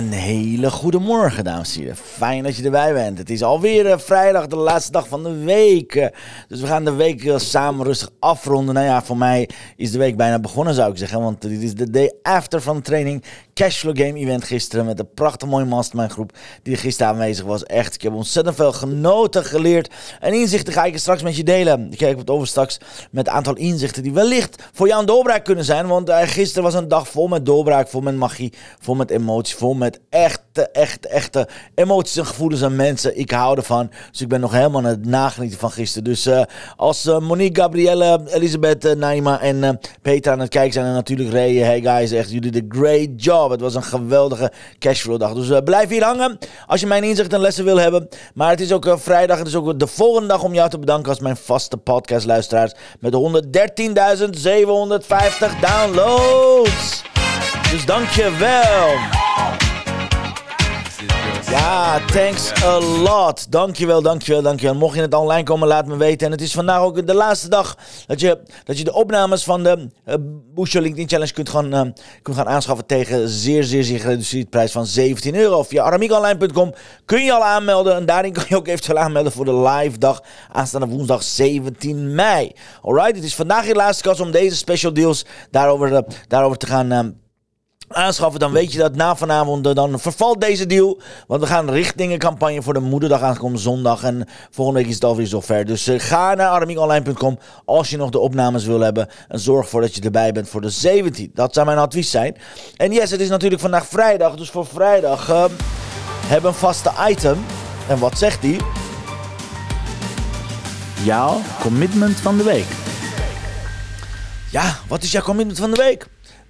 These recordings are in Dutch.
Een hele goede morgen, dames en heren. Fijn dat je erbij bent. Het is alweer uh, vrijdag, de laatste dag van de week. Uh, dus we gaan de week uh, samen rustig afronden. Nou ja, voor mij is de week bijna begonnen, zou ik zeggen. Want dit is de day after van de training. Cashflow Game Event gisteren met een prachtig mooie mastermind groep die er gisteren aanwezig was. Echt, ik heb ontzettend veel genoten, geleerd. En inzichten ga ik straks met je delen. Ik heb het over straks met een aantal inzichten die wellicht voor jou een doorbraak kunnen zijn. Want gisteren was een dag vol met doorbraak, vol met magie, vol met emotie vol met echte, echte, echte emoties en gevoelens aan mensen. Ik hou ervan. Dus ik ben nog helemaal aan het nagenieten van gisteren. Dus uh, als uh, Monique, Gabrielle, Elisabeth, uh, Naima en Peter aan het kijken zijn en natuurlijk Ray. Hey guys, echt, jullie a great job. Het was een geweldige cashflow dag. Dus blijf hier hangen als je mijn inzicht en lessen wil hebben. Maar het is ook vrijdag. Het is ook de volgende dag om jou te bedanken als mijn vaste podcastluisteraars. Met 113.750 downloads. Dus dankjewel. Ja, thanks a lot. Dankjewel, dankjewel, dankjewel. Mocht je het online komen, laat me weten. En het is vandaag ook de laatste dag dat je, dat je de opnames van de uh, LinkedIn Challenge kunt gaan, uh, kunt gaan aanschaffen tegen zeer, zeer, zeer gereduceerde prijs van 17 euro. Via aramiekonline.com kun je al aanmelden. En daarin kun je ook eventueel aanmelden voor de live dag aanstaande woensdag 17 mei. Alright, het is vandaag je laatste kans om deze special deals daarover, uh, daarover te gaan aanschaffen, dan weet je dat na vanavond dan vervalt deze deal. Want we gaan richting een campagne voor de moederdag aankomen zondag. En volgende week is het alweer zover. Dus uh, ga naar armiekonline.com als je nog de opnames wil hebben. En zorg ervoor dat je erbij bent voor de 17. Dat zou mijn advies zijn. En yes, het is natuurlijk vandaag vrijdag. Dus voor vrijdag uh, hebben we een vaste item. En wat zegt die? Jouw commitment van de week. Ja, wat is jouw commitment van de week?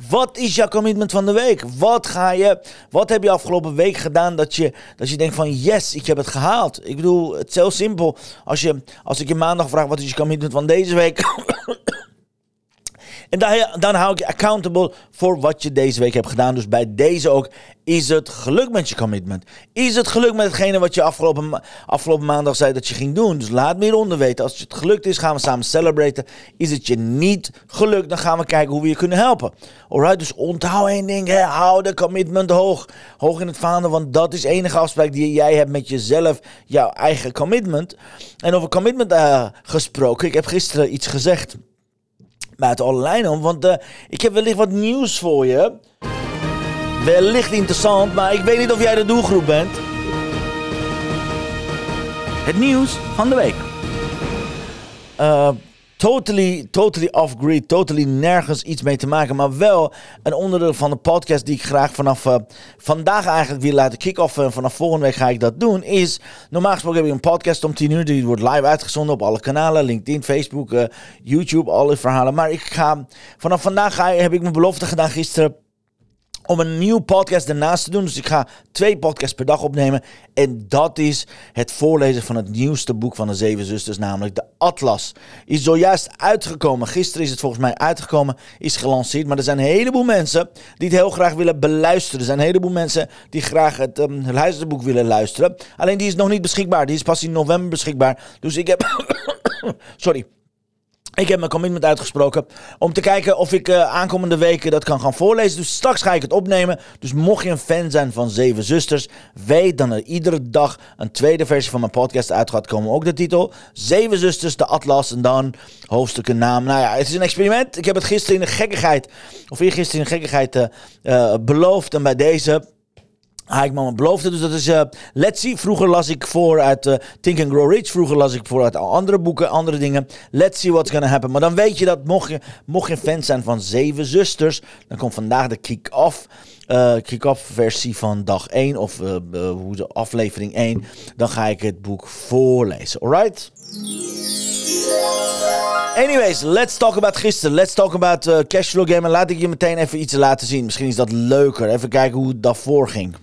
Wat is jouw commitment van de week? Wat ga je, wat heb je afgelopen week gedaan dat je, dat je denkt van yes, ik heb het gehaald. Ik bedoel, het is heel simpel. Als, je, als ik je maandag vraag wat is je commitment van deze week, en dan, hou ik je accountable voor wat je deze week hebt gedaan. Dus bij deze ook, is het geluk met je commitment? Is het geluk met hetgene wat je afgelopen, afgelopen maandag zei dat je ging doen? Dus laat me hieronder weten. Als het gelukt is, gaan we samen celebraten. Is het je niet gelukt, dan gaan we kijken hoe we je kunnen helpen. Alright, dus onthoud één ding. Hè. Hou de commitment hoog. Hoog in het vaandel, want dat is enige afspraak die jij hebt met jezelf. Jouw eigen commitment. En over commitment uh, gesproken, ik heb gisteren iets gezegd het online om. Want uh, ik heb wellicht wat nieuws voor je. Wellicht interessant, maar ik weet niet of jij de doelgroep bent. Het nieuws van de week. Uh, totally, totally off-grid, totally nergens iets mee te maken. Maar wel een onderdeel van de podcast die ik graag vanaf uh, vandaag eigenlijk wil laten kick-offen. En vanaf volgende week ga ik dat doen. Is, normaal gesproken heb ik een podcast om 10 uur. Die wordt live uitgezonden op alle kanalen. LinkedIn, Facebook, uh, YouTube, alle verhalen. Maar ik ga, vanaf vandaag ga, heb ik mijn belofte gedaan gisteren om een nieuw podcast ernaast te doen. Dus ik ga twee podcasts per dag opnemen. En dat is het voorlezen van het nieuwste boek van de Zeven Zusters, namelijk de Atlas. Is zojuist uitgekomen. Gisteren is het volgens mij uitgekomen, is gelanceerd. Maar er zijn een heleboel mensen die het heel graag willen beluisteren. Er zijn een heleboel mensen die graag het um, luisterboek willen luisteren. Alleen die is nog niet beschikbaar. Die is pas in november beschikbaar. Dus ik heb... Sorry. Ik heb mijn commitment uitgesproken om te kijken of ik uh, aankomende weken dat kan gaan voorlezen. Dus straks ga ik het opnemen. Dus mocht je een fan zijn van Zeven Zusters, weet dan er iedere dag een tweede versie van mijn podcast uit gaat komen. Ook de titel Zeven Zusters, de Atlas en dan hoofdstukken naam. Nou ja, het is een experiment. Ik heb het gisteren in de gekkigheid, of gisteren in de gekkigheid uh, uh, beloofd. En bij deze Ik mama beloofde. Dus dat is uh, Let's See. Vroeger las ik voor uit uh, Think and Grow Rich. Vroeger las ik voor uit andere boeken, andere dingen. Let's See what's gonna happen. Maar dan weet je dat mocht je, mocht je fan zijn van Zeven Zusters, dan komt vandaag de kick-off. Uh, kick-off versie van dag 1 of hoe de aflevering 1. Dan ga ik het boek voorlezen. Alright? Anyways, let's talk about gisteren. Let's talk about cashflow game. En laat ik je meteen even iets laten zien. Misschien is dat leuker. Even kijken hoe het daarvoor ging.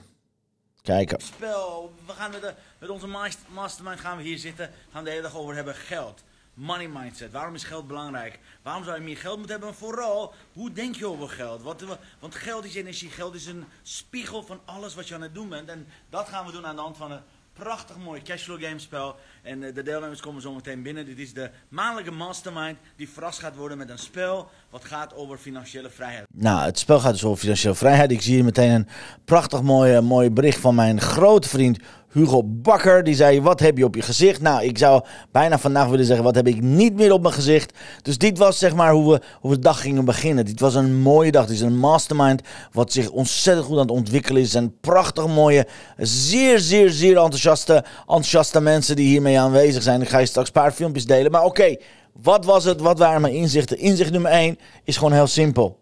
Kijken. Spel. We gaan met, de, met onze mastermind gaan we hier zitten. Gaan de hele dag over hebben geld. Money mindset. Waarom is geld belangrijk? Waarom zou je meer geld moeten hebben? En vooral, hoe denk je over geld? Wat, want geld is energie. Geld is een spiegel van alles wat je aan het doen bent. En dat gaan we doen aan de hand van een prachtig mooi cashflow gamespel. En eh, de deelnemers komen zo meteen binnen. Dit is de maandelijke mastermind die verrast gaat worden met een spel wat gaat over financiële vrijheid. Nou, het spel gaat dus over financiële vrijheid. Ik zie hier meteen een prachtig mooi, mooi bericht van mijn grote vriend Hugo Bakker. Die zei: Wat heb je op je gezicht? Nou, ik zou bijna vandaag willen zeggen: Wat heb ik niet meer op mijn gezicht? Dus dit was zeg maar hoe we, hoe de dag gingen beginnen. Dit was een mooie dag. Dit is een mastermind. Wat zich ontzettend goed aan het ontwikkelen is. En prachtig mooie, zeer, zeer, zeer enthousiaste, enthousiaste mensen die hiermee aanwezig zijn. Ik ga je straks een paar filmpjes delen. Maar oké, wat was het? Wat waren mijn inzichten? Inzicht nummer 1 is gewoon heel simpel.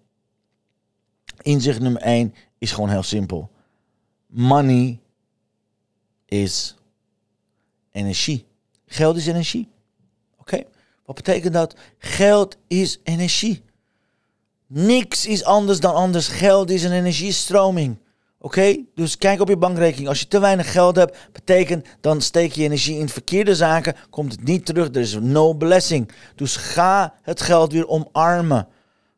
Inzicht nummer 1 is gewoon heel simpel. Money is energie. Geld is energie. Oké, wat betekent dat? Geld is energie. Niks is anders dan anders. Geld is een energiestroming. Oké, dus kijk op je bankrekening. Als je te weinig geld hebt, betekent dan steek je energie in verkeerde zaken, komt het niet terug. Er is no blessing. Dus ga het geld weer omarmen.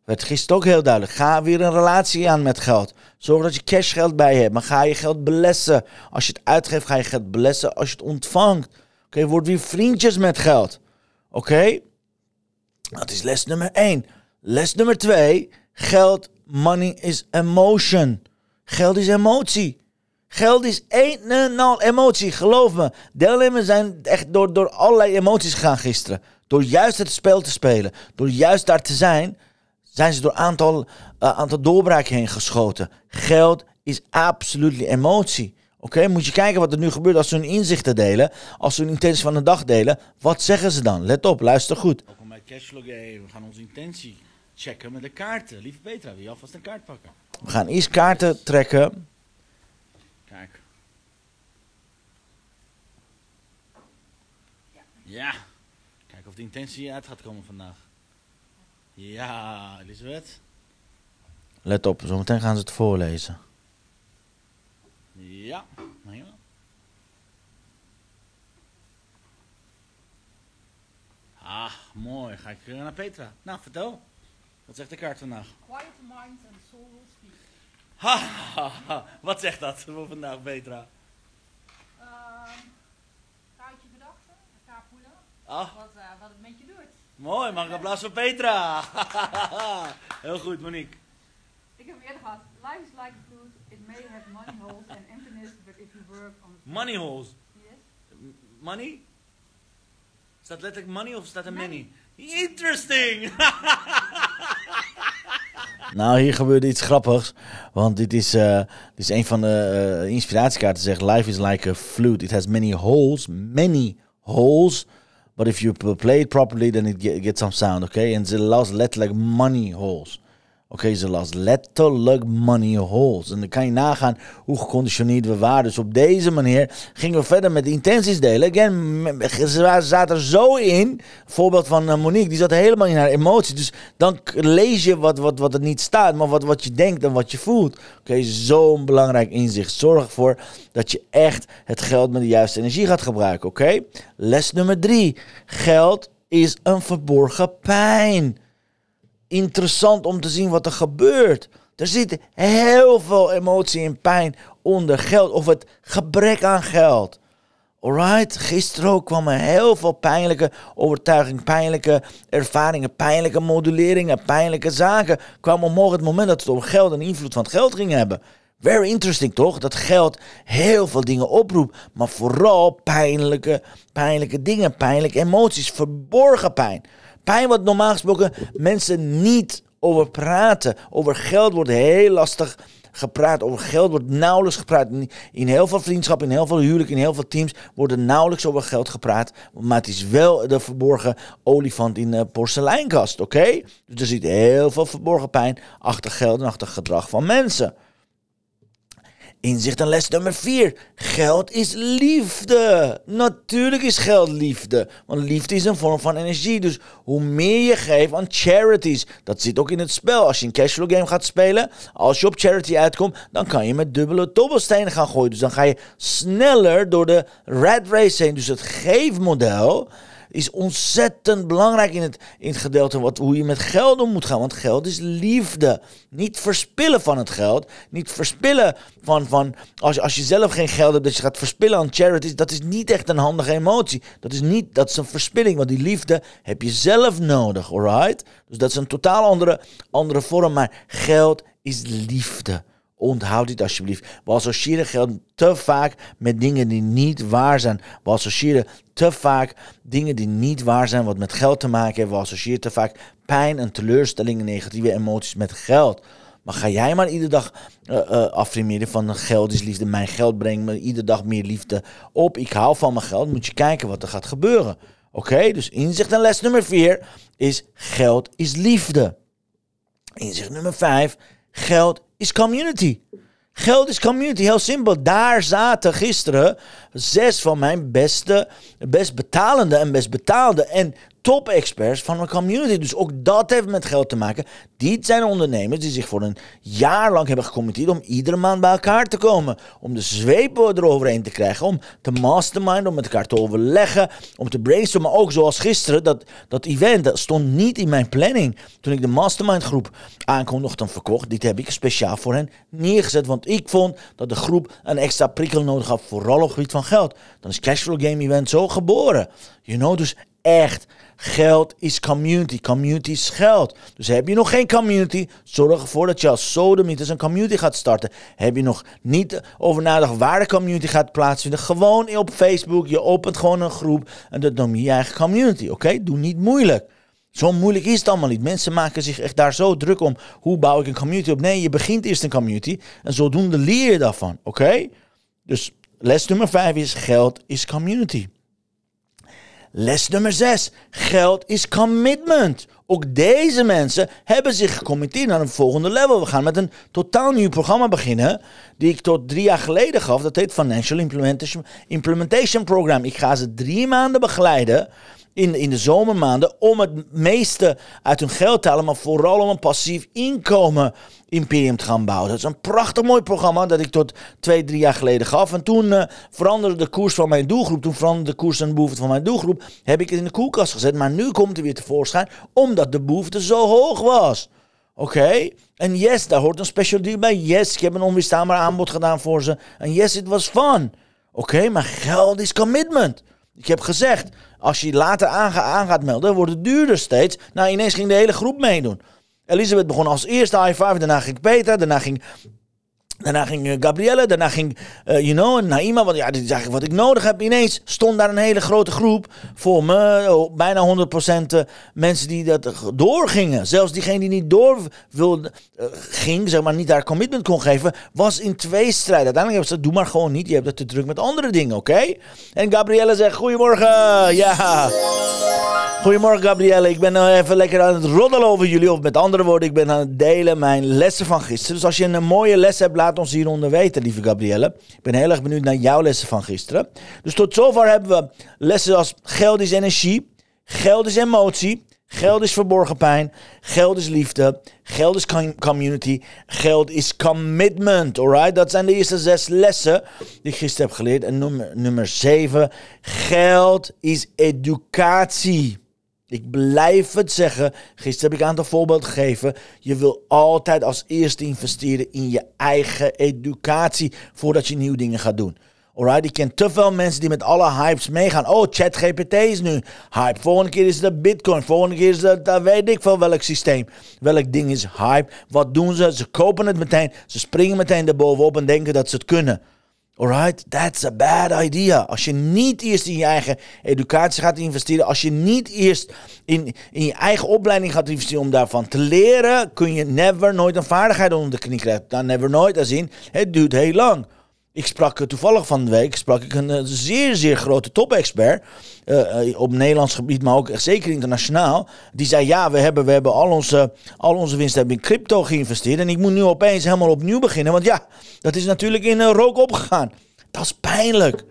Werd gisteren ook heel duidelijk. Ga weer een relatie aan met geld. Zorg dat je cashgeld bij hebt. Maar ga je geld belessen. Als je het uitgeeft, ga je geld belessen als je het ontvangt. Oké, word weer vriendjes met geld. Oké? Dat is les nummer 1. Les nummer 2. Geld, money is emotion. Geld is emotie. Geld is een en al emotie, geloof me. Deelnemers zijn echt door, door allerlei emoties gegaan gisteren. Door juist het spel te spelen, door juist daar te zijn, zijn ze door een aantal, uh, aantal doorbraken heen geschoten. Geld is absoluut emotie. Oké, moet je kijken wat er nu gebeurt als ze hun inzichten delen, als ze hun intentie van de dag delen. Wat zeggen ze dan? Let op, luister goed. Welkom bij Cashflow Game. We gaan onze intentie checken met de kaarten. Lieve Petra, wil je alvast een kaart pakken? We gaan eerst kaarten trekken. Kijk. Ja. Kijk of de intentie uit gaat komen vandaag. Ja, Elisabeth. Let op, zometeen gaan ze het voorlezen. Ja, ja. Ah, mooi. Ga ik naar Petra. Nou, vertel. Wat zegt de kaart vandaag? Quiet mind and soul will speak. Ha, ha, ha. Wat zegt dat voor vandaag, Petra? Uh, kaartje gedachten. Ah. Wat, uh, wat het met je doet. Mooi, mag ik applaus voor Petra. Heel goed, Monique. Ik heb eerder gehad. Life is like a fruit. It may have money holes and emptiness, but if you work on... Money holes? Yes. Money? Staat letterlijk money of staat er many? Interesting! nou, hier gebeurt iets grappigs. Want dit is, uh, dit is een van de uh, inspiratiekaarten. Zegt, life is like a flute. It has many holes. Many holes. But if you play it properly, then it gets some sound, okay? And the last letterlijk money holes. Oké, ze las letterlijk money holes. En dan kan je nagaan hoe geconditioneerd we waren. Dus op deze manier gingen we verder met intenties delen. Again, ze zaten er zo in. Voorbeeld van eh, Monique, die zat helemaal in haar emoties. Dus dan lees je wat, wat, wat er niet staat, maar wat, wat je denkt en wat je voelt. Oké, zo'n belangrijk inzicht. Zorg ervoor dat je echt het geld met de juiste energie gaat gebruiken. Oké, les nummer drie. Geld is een verborgen pijn interessant om te zien wat er gebeurt. Er zit heel veel emotie en pijn onder geld of het gebrek aan geld. Alright, gisteren ook kwamen heel veel pijnlijke overtuigingen, pijnlijke ervaringen, pijnlijke moduleringen, pijnlijke zaken. kwamen omhoog het moment dat het over geld en invloed van het geld ging hebben. Very interesting toch? Dat geld heel veel dingen oproept, maar vooral pijnlijke, pijnlijke dingen, pijnlijke emoties, verborgen pijn. Pijn wat normaal gesproken mensen niet over praten. Over geld wordt heel lastig gepraat. Over geld wordt nauwelijks gepraat. In heel veel vriendschappen, in heel veel huwelijken, in heel veel teams wordt nauwelijks over geld gepraat. Maar het is wel de verborgen olifant in de porseleinkast, oké? Dus er zit heel veel verborgen pijn achter geld en achter gedrag van mensen. Inzicht en les nummer 4. Geld is liefde. Natuurlijk is geld liefde. Want liefde is een vorm van energie. Dus hoe meer je geeft aan charities. Dat zit ook in het spel. Als je een cashflow game gaat spelen. Als je op charity uitkomt. Dan kan je met dubbele dobbelstenen gaan gooien. Dus dan ga je sneller door de red race heen. Dus het geefmodel is ontzettend belangrijk in het, in het gedeelte wat, hoe je met geld om moet gaan. Want geld is liefde. Niet verspillen van het geld. Niet verspillen van, van als, als je zelf geen geld hebt, dat je gaat verspillen aan charities. Dat is niet echt een handige emotie. Dat is, niet, dat is een verspilling, want die liefde heb je zelf nodig, alright? Dus dat is een totaal andere, andere vorm. Maar geld is liefde. Onthoud dit alsjeblieft. We associëren geld te vaak met dingen die niet waar zijn. We associëren te vaak dingen die niet waar zijn, wat met geld te maken hebben. We associëren te vaak pijn en teleurstellingen, negatieve emoties met geld. Maar ga jij maar iedere dag uh, van geld is liefde. Mijn geld brengt me iedere dag meer liefde op. Ik hou van mijn geld. Moet je kijken wat er gaat gebeuren. Oké, dus inzicht en les nummer 4 is geld is liefde. Inzicht nummer 5, geld is community. Geld is community, heel simpel. Daar zaten gisteren zes van mijn beste, best betalende en best betaalde en top-experts van mijn community. Dus ook dat heeft met geld te maken. Dit zijn ondernemers die zich voor een jaar lang hebben gecommitteerd om iedere maand bij elkaar te komen. Om de zweep eroverheen te krijgen. Om te masterminden, om met elkaar te overleggen. Om te brainstormen. Ook zoals gisteren, dat, dat event dat stond niet in mijn planning. Toen ik de mastermind groep aankondigde en verkocht. Dit heb ik speciaal voor hen neergezet. Want ik vond dat de groep een extra prikkel nodig had. Vooral op het gebied van geld. Dan is Cashflow Game Event zo geboren. You know, dus echt Geld is community. Community is geld. Dus heb je nog geen community, zorg ervoor dat je als Sodomieters een community gaat starten. Heb je nog niet over nagedacht waar de community gaat plaatsvinden, gewoon op Facebook. Je opent gewoon een groep en dat noem je je eigen community. Oké, doe niet moeilijk. Zo moeilijk is het allemaal niet. Mensen maken zich echt daar zo druk om. Hoe bouw ik een community op? Nee, je begint eerst een community en zodoende leer je daarvan. Oké? Dus les nummer 5 is geld is community. Les nummer 6. Geld is commitment. Ook deze mensen hebben zich gecommitteerd naar een volgende level. We gaan met een totaal nieuw programma beginnen. Die ik tot drie jaar geleden gaf. Dat heet Financial Implementation, Implementation Program. Ik ga ze drie maanden begeleiden in, in de zomermaanden om het meeste uit hun geld te halen, maar vooral om een passief inkomen imperium te gaan bouwen. Dat is een prachtig mooi programma dat ik tot twee, drie jaar geleden gaf. En toen uh, veranderde de koers van mijn doelgroep. Toen veranderde de koers en de behoefte van mijn doelgroep. Heb ik het in de koelkast gezet. Maar nu komt het weer tevoorschijn omdat de behoefte zo hoog was. Oké? En yes, daar hoort een special deal bij. Yes, ik heb een onweerstaanbaar aanbod gedaan voor ze. En yes, it was fun. Oké, maar geld is commitment. Ik heb gezegd, als je later aan, gaat melden, wordt het duurder steeds. Nou, ineens ging de hele groep meedoen. Elisabeth begon als eerste high five, daarna ging Peter, daarna ging Daarna ging eh, Gabrielle, daarna ging, uh, you know, Naima. Want ja, eigenlijk wat ik nodig heb. Ineens stond daar een hele grote groep voor me. Oh, bijna 100% uh, mensen die dat doorgingen. Zelfs diegene die niet door wilde, ging, zeg maar, niet daar commitment kon geven, was in twee strijd. Uiteindelijk hebben ze dat, doe maar gewoon niet. Je hebt het te druk met andere dingen, oké? En Gabrielle zegt, goedemorgen. Ja. Goedemorgen Gabrielle, ik ben nou even lekker aan het roddelen over jullie. Of met andere woorden, ik ben aan het delen mijn lessen van gisteren. Dus als je een mooie les hebt, laat ons hieronder weten, lieve Gabrielle. Ik ben heel erg benieuwd naar jouw lessen van gisteren. Dus tot zover hebben we lessen als geld is energie, geld is emotie, geld is verborgen pijn, geld is liefde, geld is community, geld is commitment. Alright, dat zijn de eerste zes lessen die ik gisteren heb geleerd. En nummer, nummer zeven, geld is educatie. Ik blijf het zeggen. Gisteren heb ik een aantal voorbeelden gegeven. Je wil altijd als eerste investeren in je eigen educatie voordat je nieuwe dingen gaat doen. Alright, ik ken te veel mensen die met alle hypes meegaan. Oh, ChatGPT is nu hype. Volgende keer is het Bitcoin. Volgende keer is het, dat weet ik van welk systeem. Welk ding is hype. Wat doen ze? Ze kopen het meteen. Ze springen meteen erbovenop en denken dat ze het kunnen. Alright, that's a bad idea. Als je niet eerst in je eigen educatie gaat investeren, als je niet eerst in, in je eigen opleiding gaat investeren om daarvan te leren, kun je never nooit een vaardigheid onder de knie krijgen. Nou, never nooit, als in, het duurt heel lang. Ik sprak eh, toevallig van de week sprak ik een eh, zeer, zeer grote top-expert. eh, op Nederlands gebied, maar ook zeker internationaal. Die zei: Ja, we hebben, we hebben al, onze, al onze winst hebben in crypto geïnvesteerd. En ik moet nu opeens helemaal opnieuw beginnen. Want ja, dat is natuurlijk in rook opgegaan. Dat is pijnlijk.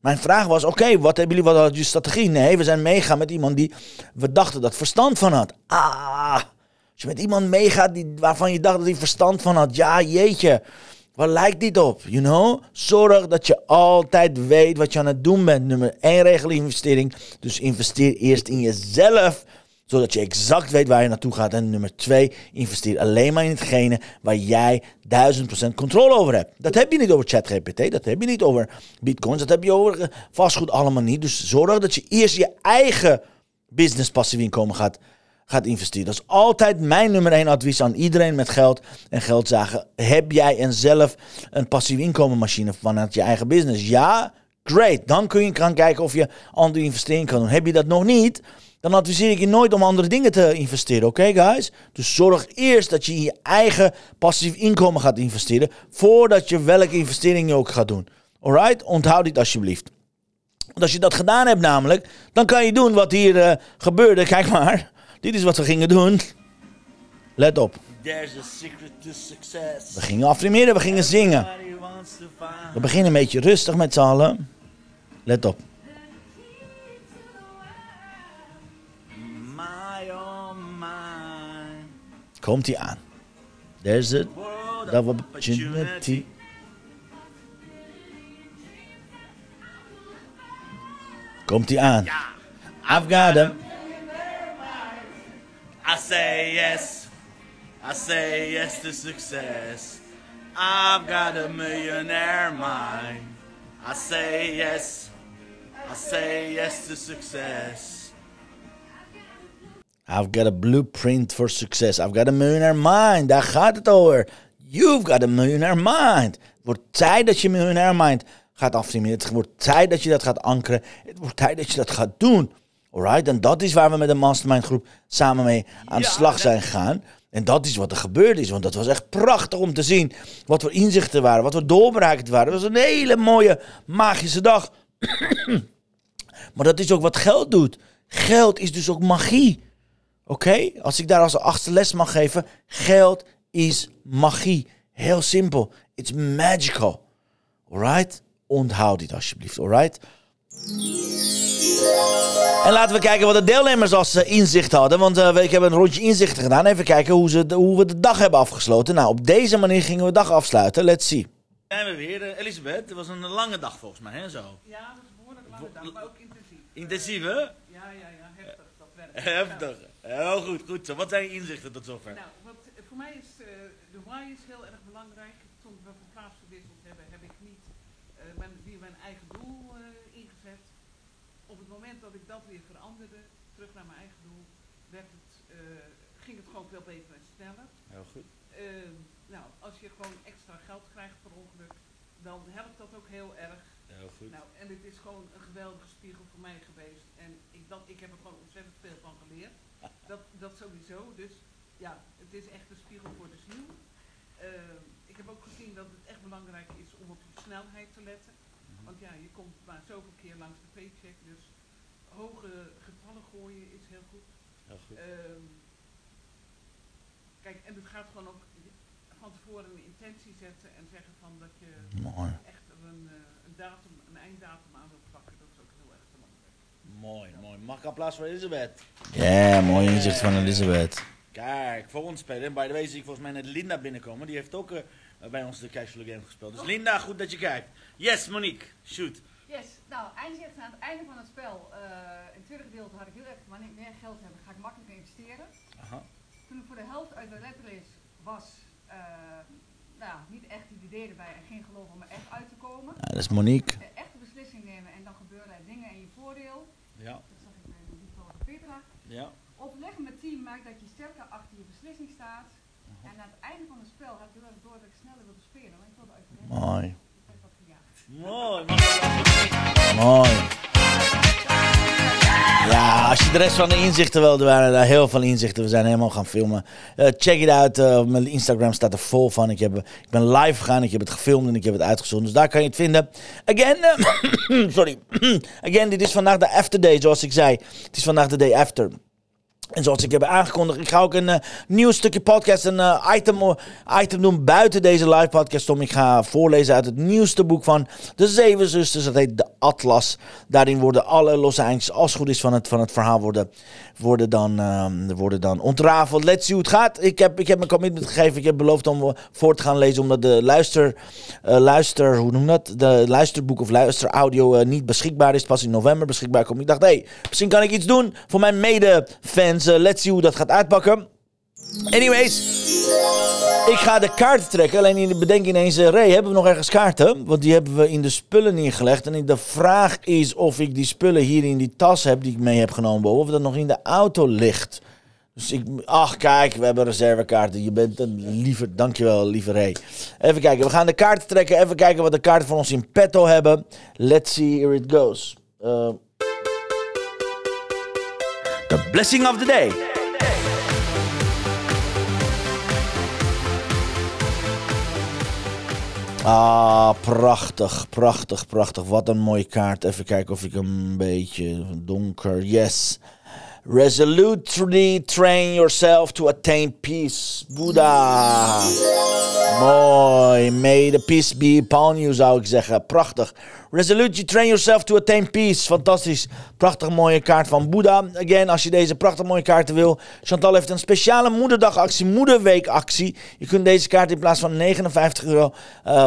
Mijn vraag was: Oké, wat hebben jullie, wat had je strategie? Nee, we zijn meegaan met iemand die we dachten dat verstand van had. Ah, als je met iemand meegaat die, waarvan je dacht dat hij verstand van had. Ja, jeetje. Waar lijkt dit op? You know? Zorg dat je altijd weet wat je aan het doen bent. Nummer 1 regel investering. Dus investeer eerst in jezelf. Zodat je exact weet waar je naartoe gaat. En nummer 2, investeer alleen maar in hetgene waar jij 1000% controle over hebt. Dat heb je niet over ChatGPT. Dat heb je niet over bitcoins. Dat heb je over eh, vastgoed allemaal niet. Dus zorg dat je eerst je eigen business passief inkomen gaat gaat investeren. Dat is altijd mijn nummer één advies aan iedereen met geld en geldzagen. Heb jij een zelf een passief inkomenmachine vanuit je eigen business? Ja, great. Dan kun je gaan kijken of je andere investeringen kan doen. Heb je dat nog niet? Dan adviseer ik je nooit om andere dingen te investeren, oké guys? Dus zorg eerst dat je in je eigen passief inkomen gaat investeren, voordat je welke investering je ook gaat doen. Alright? Onthoud dit alsjeblieft. Want als je dat gedaan hebt namelijk, dan kan je doen wat hier uh, gebeurde. Kijk maar. Dit is wat we gingen doen. Let op. There's a secret to success. We gingen affirmeren, we gingen zingen. We beginnen een beetje rustig met z'n allen. Let op. mind. Komt ie aan. There's a World that of opportunity. Komt ie aan. I've got him. I say yes to success. I've got a millionaire mind. I say yes. I say yes to success. I've got a blueprint for success. I've got a millionaire mind. Daar gaat het over. You've got a millionaire mind. Het wordt tijd dat je millionaire mind gaat affirmeren. Het wordt tijd dat je dat gaat ankeren. Het wordt tijd dat je dat gaat doen. Alright? En dat is waar we met de mastermind groep samen mee aan de Ja, slag zijn gegaan. En dat is wat er gebeurd is. Want dat was echt prachtig om te zien. Wat voor inzichten waren. Wat voor doorbraken waren. Het was een hele mooie magische dag. maar dat is ook wat geld doet. Geld is dus ook magie. Oké? Als ik daar als achtste les mag geven. Geld is magie. Heel simpel. It's magical. Alright? Onthoud dit alsjeblieft. Alright? En laten we kijken wat de deelnemers als eh, inzicht hadden. Want eh, ik heb een rondje inzichten gedaan. Even kijken hoe, ze hoe we de dag hebben afgesloten. Nou, op deze manier gingen we de dag afsluiten. Let's see. Zijn we weer, eh, Elisabeth? Het was een lange dag volgens mij, hè? Zo. Ja, dat is een behoorlijk lange dag, maar ook intensief. Intensief, hè? Ja, ja, ja, heftig dat werk. Heftig. Heel goed, goed zo. Wat zijn je inzichten tot zover? Nou, wat, voor mij is eh, de why is heel erg belangrijk. Toen we van plaats gewisseld hebben, heb ik niet eh, mijn, weer mijn eigen doel eh, ingezet. Op het moment dat ik dat weer veranderde, terug naar mijn eigen doel, werd het, eh, ging het gewoon veel beter en sneller. Heel goed. Ehm, nou, als je gewoon extra geld krijgt per ongeluk, dan helpt dat ook heel erg. Heel goed. Nou, en het is gewoon een geweldige spiegel voor mij geweest. En ik, dat, ik heb er gewoon ontzettend veel van geleerd. Dat, dat sowieso. Dus ja, het is echt een spiegel voor de ziel. Ehm, ik heb ook gezien dat het echt belangrijk is om op je snelheid te letten. Want ja, je komt maar zoveel keer langs de paycheck. Dus hoge getallen gooien is heel goed. Heel goed. Ehm, kijk, en het gaat gewoon ook van tevoren een intentie zetten en zeggen van dat je Mooi. echt een, eh, een datum, een einddatum aan wilt plakken. Dat is ook heel erg belangrijk. Mooi, mooi. Mag ik applaus voor Elisabeth? Ja, mooi inzicht van Elisabeth. Kijk, voor ons spelen. En by the way zie ik volgens mij net Linda binnenkomen. Die heeft ook eh, bij ons de Cashflow Game gespeeld. Dus Linda, goed dat je kijkt. Yes, Monique. Shoot. Yes, nou, eindig aan het einde van het spel. eh in het tweede gedeelte had ik heel erg, wanneer ik meer geld heb, ga ik makkelijker investeren. Aha. Toen ik voor de helft uit de letterlis was, eh, nou, ja, niet echt het idee erbij en geen geloof om er echt uit te komen. Nou, dat is Monique. Een echte beslissing nemen en dan gebeuren er dingen in je voordeel. Ja, Dat zag ik bij die van Petra. ja. Overleggen met team maakt dat je sterker achter je beslissing staat. En aan het einde van het spel heb ik erg door dat ik sneller wilde spelen, want ik wilde uit. Mooi. Mooi. Mooi. Ja, als je de rest van de inzichten wil, er waren daar heel veel inzichten. We zijn helemaal gaan filmen. Eh, check it out. eh, op mijn Instagram staat er vol van. Ik, heb, ik ben live gegaan. Ik heb het gefilmd en ik heb het uitgezonden. Dus daar kan je het vinden. Again, eh, sorry. Again, dit is vandaag de after day, zoals ik zei. Het is vandaag de day after. En zoals ik heb aangekondigd, ik ga ook een eh, nieuw stukje podcast, een eh, item, item doen buiten deze live podcast. Om ik ga voorlezen uit het nieuwste boek van de Zeven Zusters. Dat heet De Atlas. Daarin worden alle losse eindjes, als het goed is, van het, van het verhaal worden, worden, dan, ehm, worden dan ontrafeld. Let's see hoe het gaat. Ik heb, ik heb mijn commitment gegeven. Ik heb beloofd om eh, voor te gaan lezen, omdat de luister, eh, luister hoe noem dat? De luisterboek of luisteraudio eh, niet beschikbaar is. Pas in november beschikbaar komt. Ik dacht, hé, hey, misschien kan ik iets doen voor mijn mede-fans. Eh, let's see hoe dat gaat uitpakken. Anyways, ik ga de kaarten trekken. Alleen in de bedenk ineens, eh, Ray, hebben we nog ergens kaarten? Want die hebben we in de spullen neergelegd. En de vraag is of ik die spullen hier in die tas heb die ik mee heb genomen. Of dat nog in de auto ligt. Dus ik, ach kijk, we hebben reservekaarten. Je bent een liever, dankjewel lieve Ray. Even kijken, we gaan de kaarten trekken. Even kijken wat de kaarten van ons in petto hebben. Let's see here it goes. Uh, the blessing of the day. Ah, prachtig, prachtig, prachtig. Wat een mooie kaart. Even kijken of ik hem een beetje donker. Yes. Resolutely train yourself to attain peace. Boeddha. Mooi. May the peace be upon you, zou ik zeggen. Prachtig. Resolutely train yourself to attain peace. Fantastisch. Prachtig mooie kaart van Boeddha. Again, als je deze prachtig mooie kaarten wil. Chantal heeft een speciale moederdagactie, moederweekactie. Je kunt deze kaart in plaats van 59 euro... eh,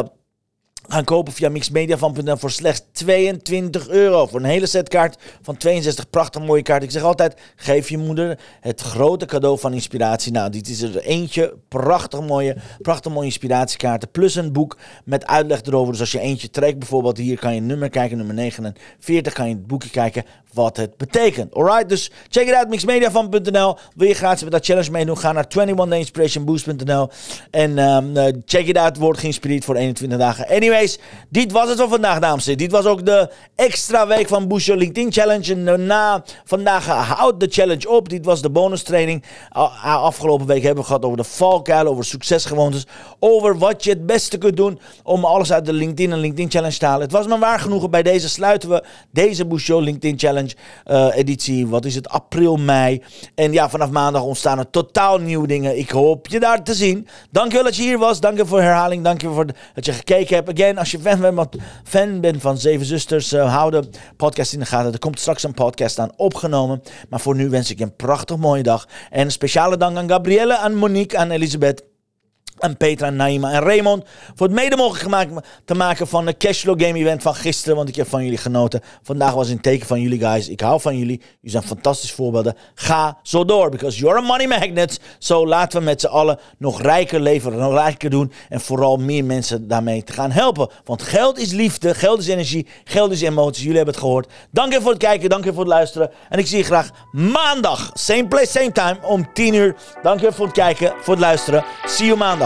gaan kopen via mixmediafan.nl voor slechts 22 euro. Voor een hele setkaart van 62 prachtig mooie kaart. Ik zeg altijd, geef je moeder het grote cadeau van inspiratie. Nou, dit is er eentje. Prachtig mooie, prachtig mooie inspiratiekaarten. Plus een boek met uitleg erover. Dus als je eentje trekt bijvoorbeeld, hier kan je nummer kijken. Nummer 49 kan je het boekje kijken wat het betekent. Alright, dus check it out, mixmediafan.nl. Wil je gratis met dat challenge meedoen? Ga naar 21dayinspirationboost.nl en eh, check it out. Word geïnspireerd voor 21 dagen. Dit was het voor vandaag, dames en. Dit was ook de extra week van Your LinkedIn Challenge. En daarna, vandaag houdt de challenge op. Dit was de bonus training. Afgelopen week hebben we gehad over de valkuil, over succesgewoontes. Over wat je het beste kunt doen om alles uit de LinkedIn en LinkedIn Challenge te halen. Het was me waar genoegen. Bij deze sluiten we deze Your LinkedIn Challenge eh, editie. Wat is het? April, mei. En ja, vanaf maandag ontstaan er totaal nieuwe dingen. Ik hoop je daar te zien. Dankjewel dat je hier was. Dank je voor herhaling. Dank je voor de- dat je gekeken hebt. Als je fan bent, fan bent van Zeven Zusters, eh, hou de podcast in de gaten. Er komt straks een podcast aan opgenomen. Maar voor nu wens ik je een prachtig mooie dag. En een speciale dank aan Gabrielle, aan Monique, aan Elisabeth. En Petra, Naima en Raymond voor het mede mogelijk gemaakt te maken van de Cashflow Game Event van gisteren. Want ik heb van jullie genoten. Vandaag was een teken van jullie guys. Ik hou van jullie. Jullie zijn fantastische voorbeelden. Ga zo door. Because you're a money magnet. Zo laten we met z'n allen nog rijker leven. Nog rijker doen. En vooral meer mensen daarmee te gaan helpen. Want geld is liefde. Geld is energie. Geld is emoties. Jullie hebben het gehoord. Dank je voor het kijken. Dank je voor het luisteren. En ik zie je graag maandag. Same place, same time. Om 10 uur. Dank je voor het kijken. Voor het luisteren. See you maandag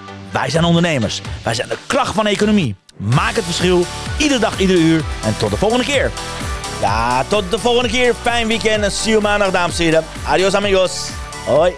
wij zijn ondernemers. Wij zijn de kracht van de economie. Maak het verschil, iedere dag, iedere uur. En tot de volgende keer. Ja, tot de volgende keer. Fijn weekend en see you maandag, dames en heren. Adios amigos. Hoi.